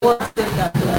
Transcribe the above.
What?